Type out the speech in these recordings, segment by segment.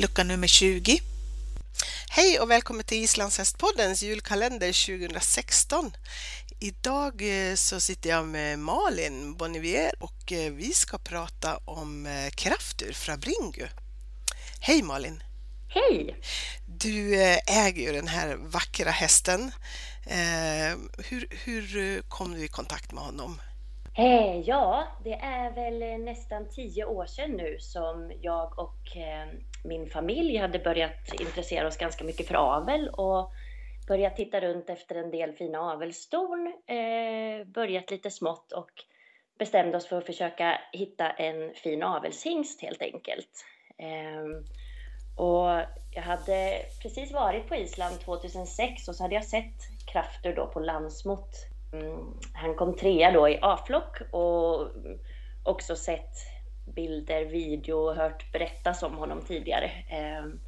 lucka nummer 20. Hej och välkommen till Islandshästpoddens julkalender 2016. Idag eh, så sitter jag med Malin Bonivier och eh, vi ska prata om eh, kraftur från Bringu. Hej Malin! Hej! Du äger ju den här vackra hästen. Hur, hur kom du i kontakt med honom? Eh, ja, det är väl eh, nästan tio år sedan nu som jag och eh, min familj hade börjat intressera oss ganska mycket för avel och börjat titta runt efter en del fina avelstorn, Eh, börjat lite smått och bestämde oss för att försöka hitta en fin avelshingst helt enkelt. Eh, och jag hade precis varit på Island 2006 och så hade jag sett krafter då på Landsmot han kom trea då i A-flock och också sett bilder, video och hört berättas om honom tidigare. Ehm,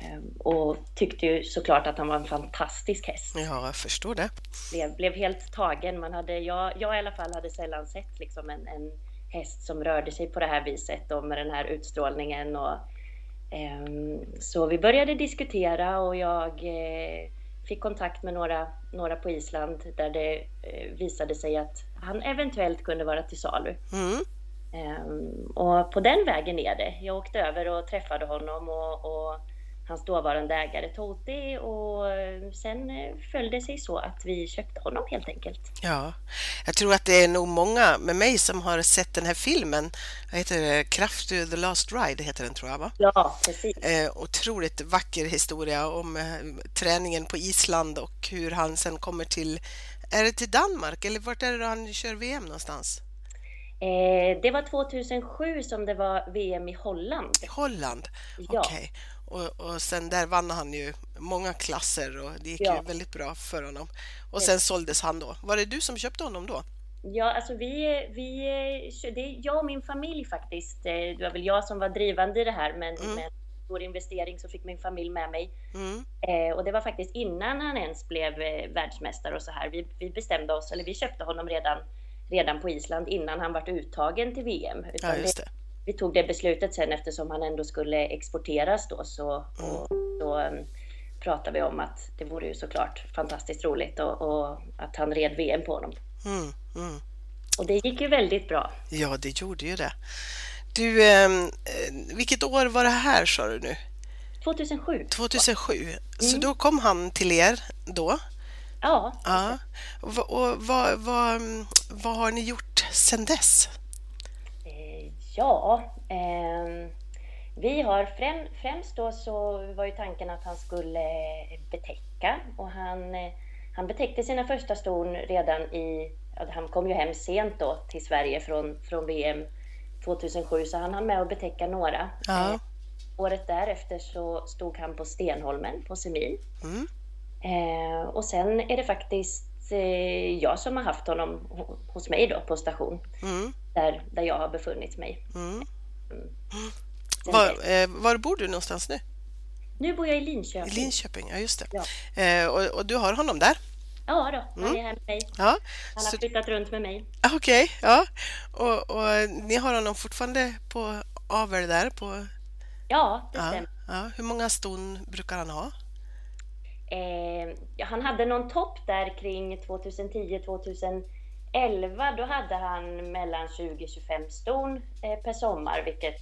ehm, och tyckte ju såklart att han var en fantastisk häst. Ja, jag förstår det. Blev, blev helt tagen. Man hade, jag, jag i alla fall hade sällan sett liksom en, en häst som rörde sig på det här viset och med den här utstrålningen. Och, eh, så vi började diskutera och jag eh, fick kontakt med några, några på Island där det eh, visade sig att han eventuellt kunde vara till salu. Mm. Um, och på den vägen är det. Jag åkte över och träffade honom och, och hans dåvarande ägare Toti och sen eh, följde det sig så att vi köpte honom helt enkelt. Ja, jag tror att det är nog många med mig som har sett den här filmen. Vad heter det? Kraft the Last Ride heter den tror jag va? Ja, precis. Eh, otroligt vacker historia om eh, träningen på Island och hur han sen kommer till, är det till Danmark eller vart är det han kör VM någonstans? Eh, det var 2007 som det var VM i Holland. I Holland? Ja. Okej. Och, och sen där vann han ju många klasser och det gick ja. ju väldigt bra för honom. Och sen såldes han då. Var det du som köpte honom då? Ja, alltså vi, vi, det är jag och min familj faktiskt. Eh, det var väl jag som var drivande i det här, men mm. med stor investering så fick min familj med mig. Mm. Eh, och det var faktiskt innan han ens blev eh, världsmästare och så här. Vi, vi bestämde oss, eller vi köpte honom redan, redan på Island innan han vart uttagen till VM. Utan ja, det vi tog det beslutet sen eftersom han ändå skulle exporteras då så, och, så um, pratade vi om att det vore ju såklart fantastiskt roligt och, och att han red VM på honom. Mm, mm. Och det gick ju väldigt bra. Ja, det gjorde ju det. Du, ehm, eh, vilket år var det här sa du nu? 2007. 2007. Mm. Så då kom han till er då? Ja. ja. Och, och vad, vad, vad har ni gjort sedan dess? Ja, eh, vi har främ, främst då så var ju tanken att han skulle betäcka och han, eh, han betäckte sina första ston redan i, han kom ju hem sent då till Sverige från, från VM 2007 så han hann med att betäcka några. Ja. Eh, året därefter så stod han på Stenholmen på Semil. Mm. Eh, och sen är det faktiskt eh, jag som har haft honom hos mig då på station. Mm där, där jag har befunnit mig. Mm. Mm. Var, eh, var, bor du någonstans nu? Nu bor jag i Linköping. I Linköping, ja just det. Ja. Eh, och, och, du har honom där? Ja, då, han mm. är här med mig. Ja. Han har Så... flyttat runt med mig. Okej, okay, ja. Och, och, ni har honom fortfarande på avel där? På... Ja, det stämmer. Ja. Hur många ston brukar han ha? Eh, han hade någon topp där kring 2010-2011 11 då hade han mellan 20-25 ston eh, per sommar, vilket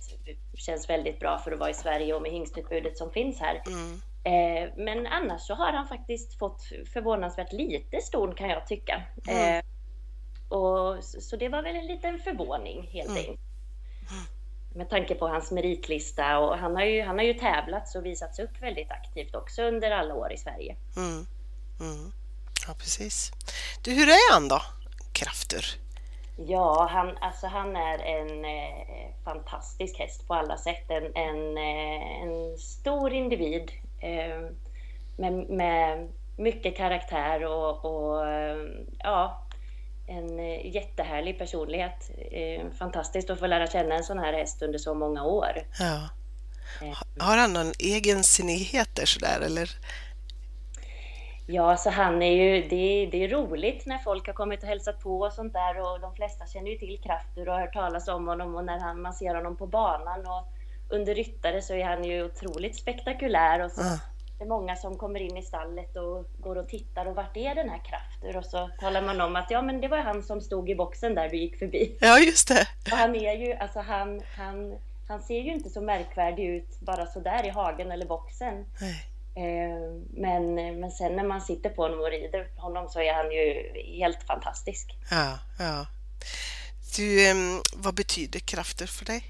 känns väldigt bra för att vara i Sverige och med hingstutbudet som finns här. Mm. Eh, men annars så har han faktiskt fått förvånansvärt lite ston kan jag tycka. Mm. Eh, och, så det var väl en liten förvåning helt mm. Med tanke på hans meritlista och han har ju, han har ju tävlats och visats upp väldigt aktivt också under alla år i Sverige. Mm. Mm. Ja, precis. Du, hur är han då? krafter? Ja, han, alltså han är en eh, fantastisk häst på alla sätt. En, en, eh, en stor individ eh, med, med, mycket karaktär och, och eh, ja, en eh, jättehärlig personlighet. Eh, fantastiskt att få lära känna en sån här häst under så många år. Ja. Har han någon egensinnigheter sådär eller? Ja, så han är ju, det, det är roligt när folk har kommit och hälsat på och sånt där och de flesta känner ju till Kraftur och har hört talas om honom och när han, man ser honom på banan och, under ryttare så är han ju otroligt spektakulär och så Ja. Det är många som kommer in i stallet och går och tittar och vart är den här kraften? Och så talar man om att ja men det var han som stod i boxen där du gick förbi. Ja, just det. Och han är ju, alltså han, han, han ser ju inte så märkvärdig ut bara så där i hagen eller boxen. Eh, Men, men sen när man sitter på honom och rider honom så är han ju helt fantastisk. Ja, ja. Du, vad betyder krafter för dig?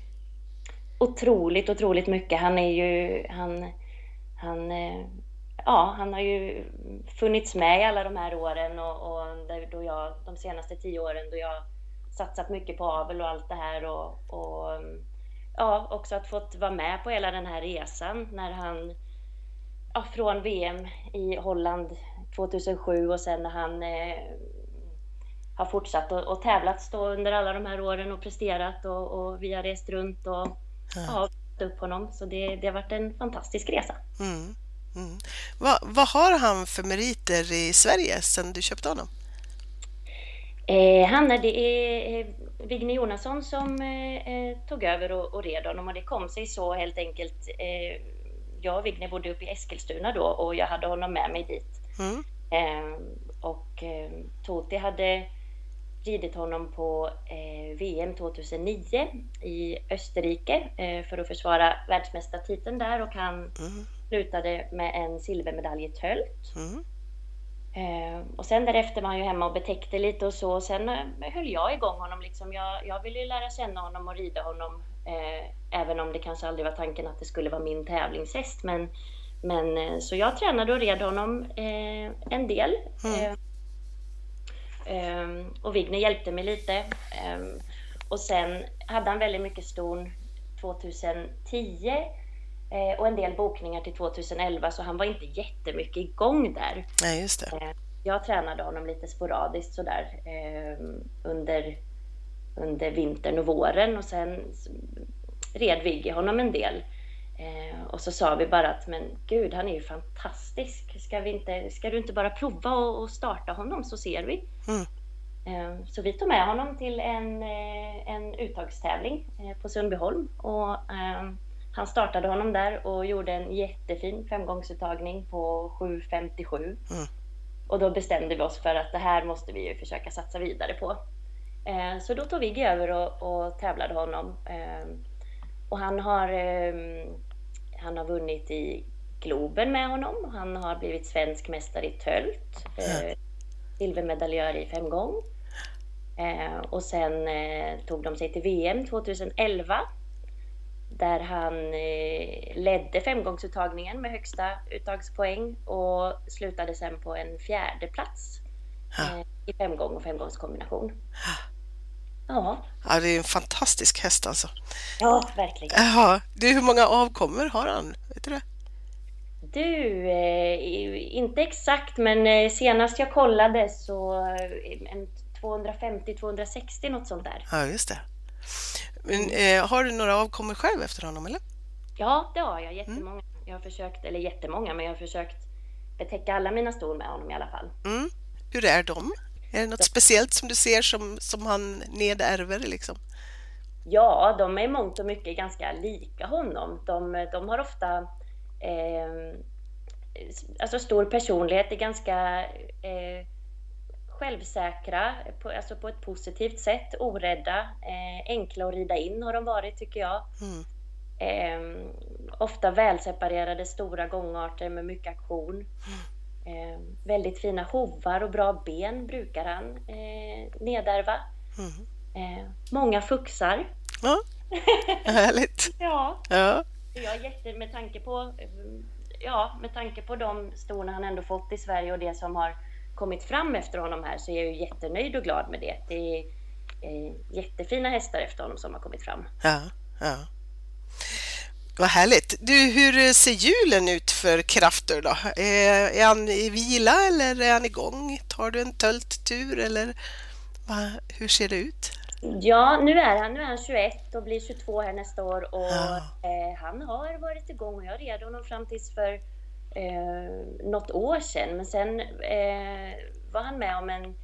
Otroligt, otroligt mycket. Han är ju, han, han, eh, ja, han har ju funnits med i alla de här åren och, och då jag, de senaste tio åren då jag satsat mycket på avel och allt det här och, och ja, också att fått vara med på hela den här resan när han, ja, från VM i Holland 2007 och sen när han eh, har fortsatt och, och tävlat under alla de här åren och presterat och, och vi har rest runt och ja, upp honom. Så det, det har varit en fantastisk resa. Mm. Mm. Vad, vad har han för meriter i Sverige sedan du köpte honom? Eh, Hanna, det är eh, Vigne Jonasson som eh, eh, tog över och, och red honom och det kom sig så helt enkelt. Eh, jag och Vigne bodde uppe i Eskilstuna då och jag hade honom med mig dit. Mm. Eh, och eh, Toti hade ridit honom på eh, VM 2009 i Österrike eh, för att försvara världsmästartiteln där och han Mm. slutade med en silvermedalj i tölt. Mm. Eh, och sen därefter var han ju hemma och betäckte lite och så. Och sen eh, höll jag igång honom. Liksom. Jag, jag ville ju lära känna honom och rida honom. Eh, även om det kanske aldrig var tanken att det skulle vara min tävlingshäst. Men, men, eh, så jag tränade och red honom en del. Mm. Eh, eh, och Vigner hjälpte mig lite. Eh, och sen hade han väldigt mycket ston 2010 eh, och en del bokningar till 2011 så han var inte jättemycket igång där. Nej, just det. Eh, Jag tränade honom lite sporadiskt sådär eh, under, under vintern och våren och sen red Vigge honom en del. Eh, och så sa vi bara att men gud, han är ju fantastisk. Ska, vi inte, ska du inte bara prova och, och starta honom så ser vi. Mm. Eh, så vi tog med honom till en, eh, en uttagstävling eh, på Sundbyholm och eh, han startade honom där och gjorde en jättefin femgångsuttagning på 7.57. Mm. Och då bestämde vi oss för att det här måste vi ju försöka satsa vidare på. Eh, så då tog Vigge över och, och tävlade honom. Eh, och han har, eh, han har vunnit i Globen med honom. Han har blivit svensk mästare i tölt. Eh, silvermedaljör i femgång. Eh, och sen eh, tog de sig till VM 2011 där han eh, ledde femgångsuttagningen med högsta uttagspoäng och slutade sen på en fjärde plats eh, i femgång och femgångskombination. Ja, Ja, det är en fantastisk häst alltså. ja verkligen. Jaha, du, hur många avkommor har han? Vet du det? Du, eh, inte exakt men eh, senast jag kollade så eh, en 250-260 något sånt där. Ja, just det. Men, eh, har du några avkommor själv efter honom, eller? Ja, det har jag. Jättemånga. Jag har försökt, eller jättemånga, men jag har försökt betäcka alla mina ston med honom i alla fall. Mm. Hur är de? Är det något speciellt som du ser som, som han nedärver liksom? Ja, de är i mångt och mycket ganska lika honom. De, de har ofta eh, alltså stor personlighet, är ganska eh, självsäkra, på, alltså på ett positivt sätt, orädda, eh, enkla att rida in har de varit tycker jag. Mm. Eh, ofta välseparerade stora gångarter med mycket aktion. Eh, väldigt fina hovar och bra ben brukar han eh, nedärva. Mm. Eh, många fuxar. Ja, härligt. Ja, Ja, jag är jätte med tanke på eh, Ja, med tanke på de storna han ändå fått i Sverige och det som har kommit fram efter honom här så är jag ju jättenöjd och glad med det. Det är eh, jättefina hästar efter honom som har kommit fram. ja, ja. Vad härligt. Du, hur ser julen ut för krafter då? Är, är han i vila eller är han igång? Tar du en tölttur eller vad, hur ser det ut? Ja, nu är han, nu är han 21 och blir 22 här nästa år och Ja. eh, han har varit igång och jag red honom fram tills för eh, något år sedan. Men sen eh, var han med om en,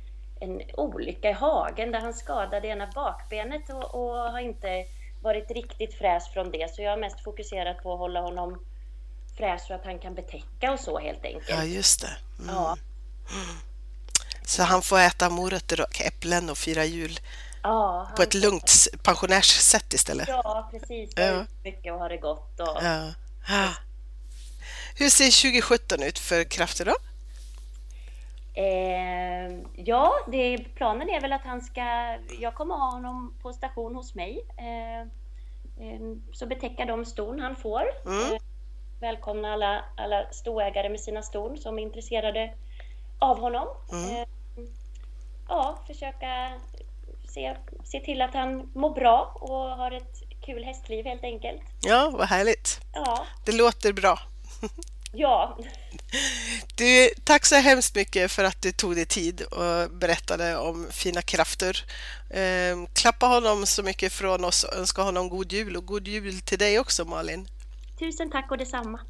en olycka i hagen där han skadade ena bakbenet och, och har inte varit riktigt fräs från det, så jag har mest fokuserat på att hålla honom fräsch så att han kan betäcka och så helt enkelt. Ja, just det. Mm. Ja. Så han får äta morötter och äpplen och fira jul Ja, på ett lugnt pensionärssätt istället. Ja, precis. Ja. Mycket och ha det gott. Och... Ja. Ja. Hur ser 2017 ut för krafter då? Eh, ja, det, planen är väl att han ska... Jag kommer ha honom på station hos mig. Eh, eh, så betäcka de ston han får. Mm. Eh, välkomna alla, alla stoägare med sina ston som är intresserade av honom. Mm. Eh, ja, försöka se, se till att han mår bra och har ett kul hästliv helt enkelt. Ja, vad härligt. Ja, Det låter bra. ja, Du, tack så hemskt mycket för att du tog dig tid och berättade om fina krafter. Eh, klappa honom så mycket från oss och önska honom god jul och god jul till dig också Malin. tusen tack och detsamma.